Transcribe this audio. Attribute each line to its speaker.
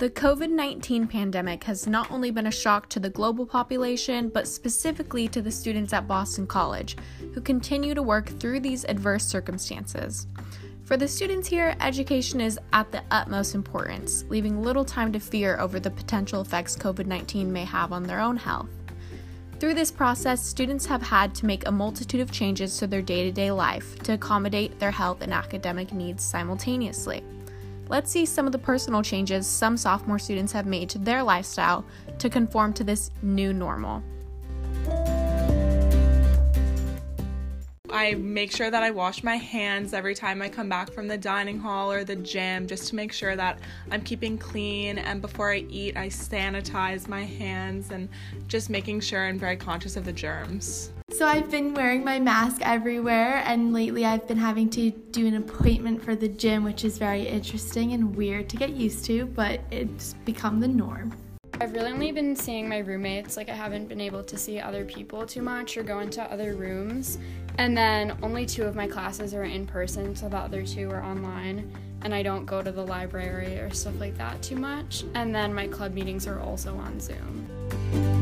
Speaker 1: The COVID 19 pandemic has not only been a shock to the global population, but specifically to the students at Boston College, who continue to work through these adverse circumstances. For the students here, education is at the utmost importance, leaving little time to fear over the potential effects COVID 19 may have on their own health. Through this process, students have had to make a multitude of changes to their day to day life to accommodate their health and academic needs simultaneously. Let's see some of the personal changes some sophomore students have made to their lifestyle to conform to this new normal.
Speaker 2: I make sure that I wash my hands every time I come back from the dining hall or the gym just to make sure that I'm keeping clean. And before I eat, I sanitize my hands and just making sure I'm very conscious of the germs.
Speaker 3: So I've been wearing my mask everywhere, and lately I've been having to do an appointment for the gym, which is very interesting and weird to get used to, but it's become the norm.
Speaker 4: I've really only been seeing my roommates, like I haven't been able to see other people too much or go into other rooms. And then only two of my classes are in person, so the other two are online. And I don't go to the library or stuff like that too much. And then my club meetings are also on Zoom.